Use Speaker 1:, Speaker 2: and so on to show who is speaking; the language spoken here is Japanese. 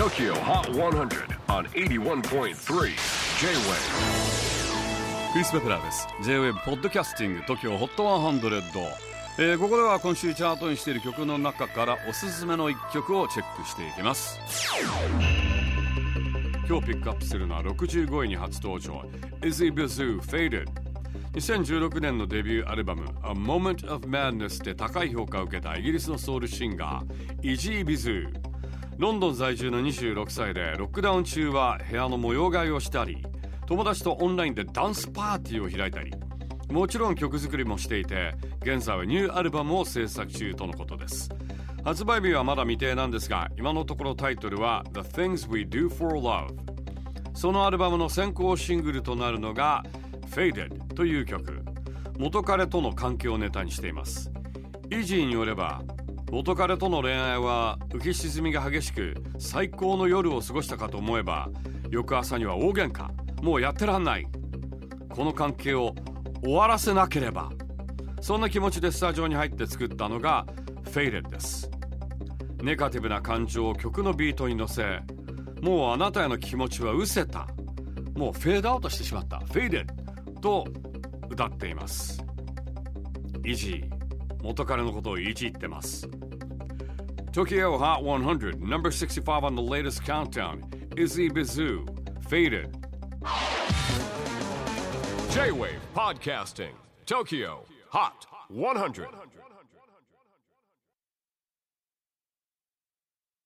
Speaker 1: TOKYO HOT 100 on 81.3 J-WAVE.
Speaker 2: クリス・ペプラーです。J-WAVE ポッドキャスティング TOKYO HOT 100、えー、ここでは今週チャートにしている曲の中からおすすめの一曲をチェックしていきます。今日ピックアップするのは65位に初登場。Izzy Bizu Faded 2016年のデビューアルバム「A Moment of Madness」で高い評価を受けたイギリスのソウルシンガーイジー・ビズーロンドン在住の26歳でロックダウン中は部屋の模様替えをしたり友達とオンラインでダンスパーティーを開いたりもちろん曲作りもしていて現在はニューアルバムを制作中とのことです。発売日はまだ未定なんですが今のところタイトルは The Things We Do for Love そのアルバムの先行シングルとなるのが Faded という曲。元彼との関係をネタにしています。イジーによれば元彼との恋愛は浮き沈みが激しく最高の夜を過ごしたかと思えば翌朝には大喧嘩。もうやってらんない。この関係を終わらせなければ。そんな気持ちでスタジオに入って作ったのが Faded です。ネガティブな感情を曲のビートに乗せもうあなたへの気持ちは失せた。もうフェードアウトしてしまった。Faded と歌っています。イジー。元彼のことをいじってます Tokyo Hot 100 number 65 on the latest countdown Izzy Bizoo Faded
Speaker 1: J-WAVE PODCASTING TOKYO HOT 100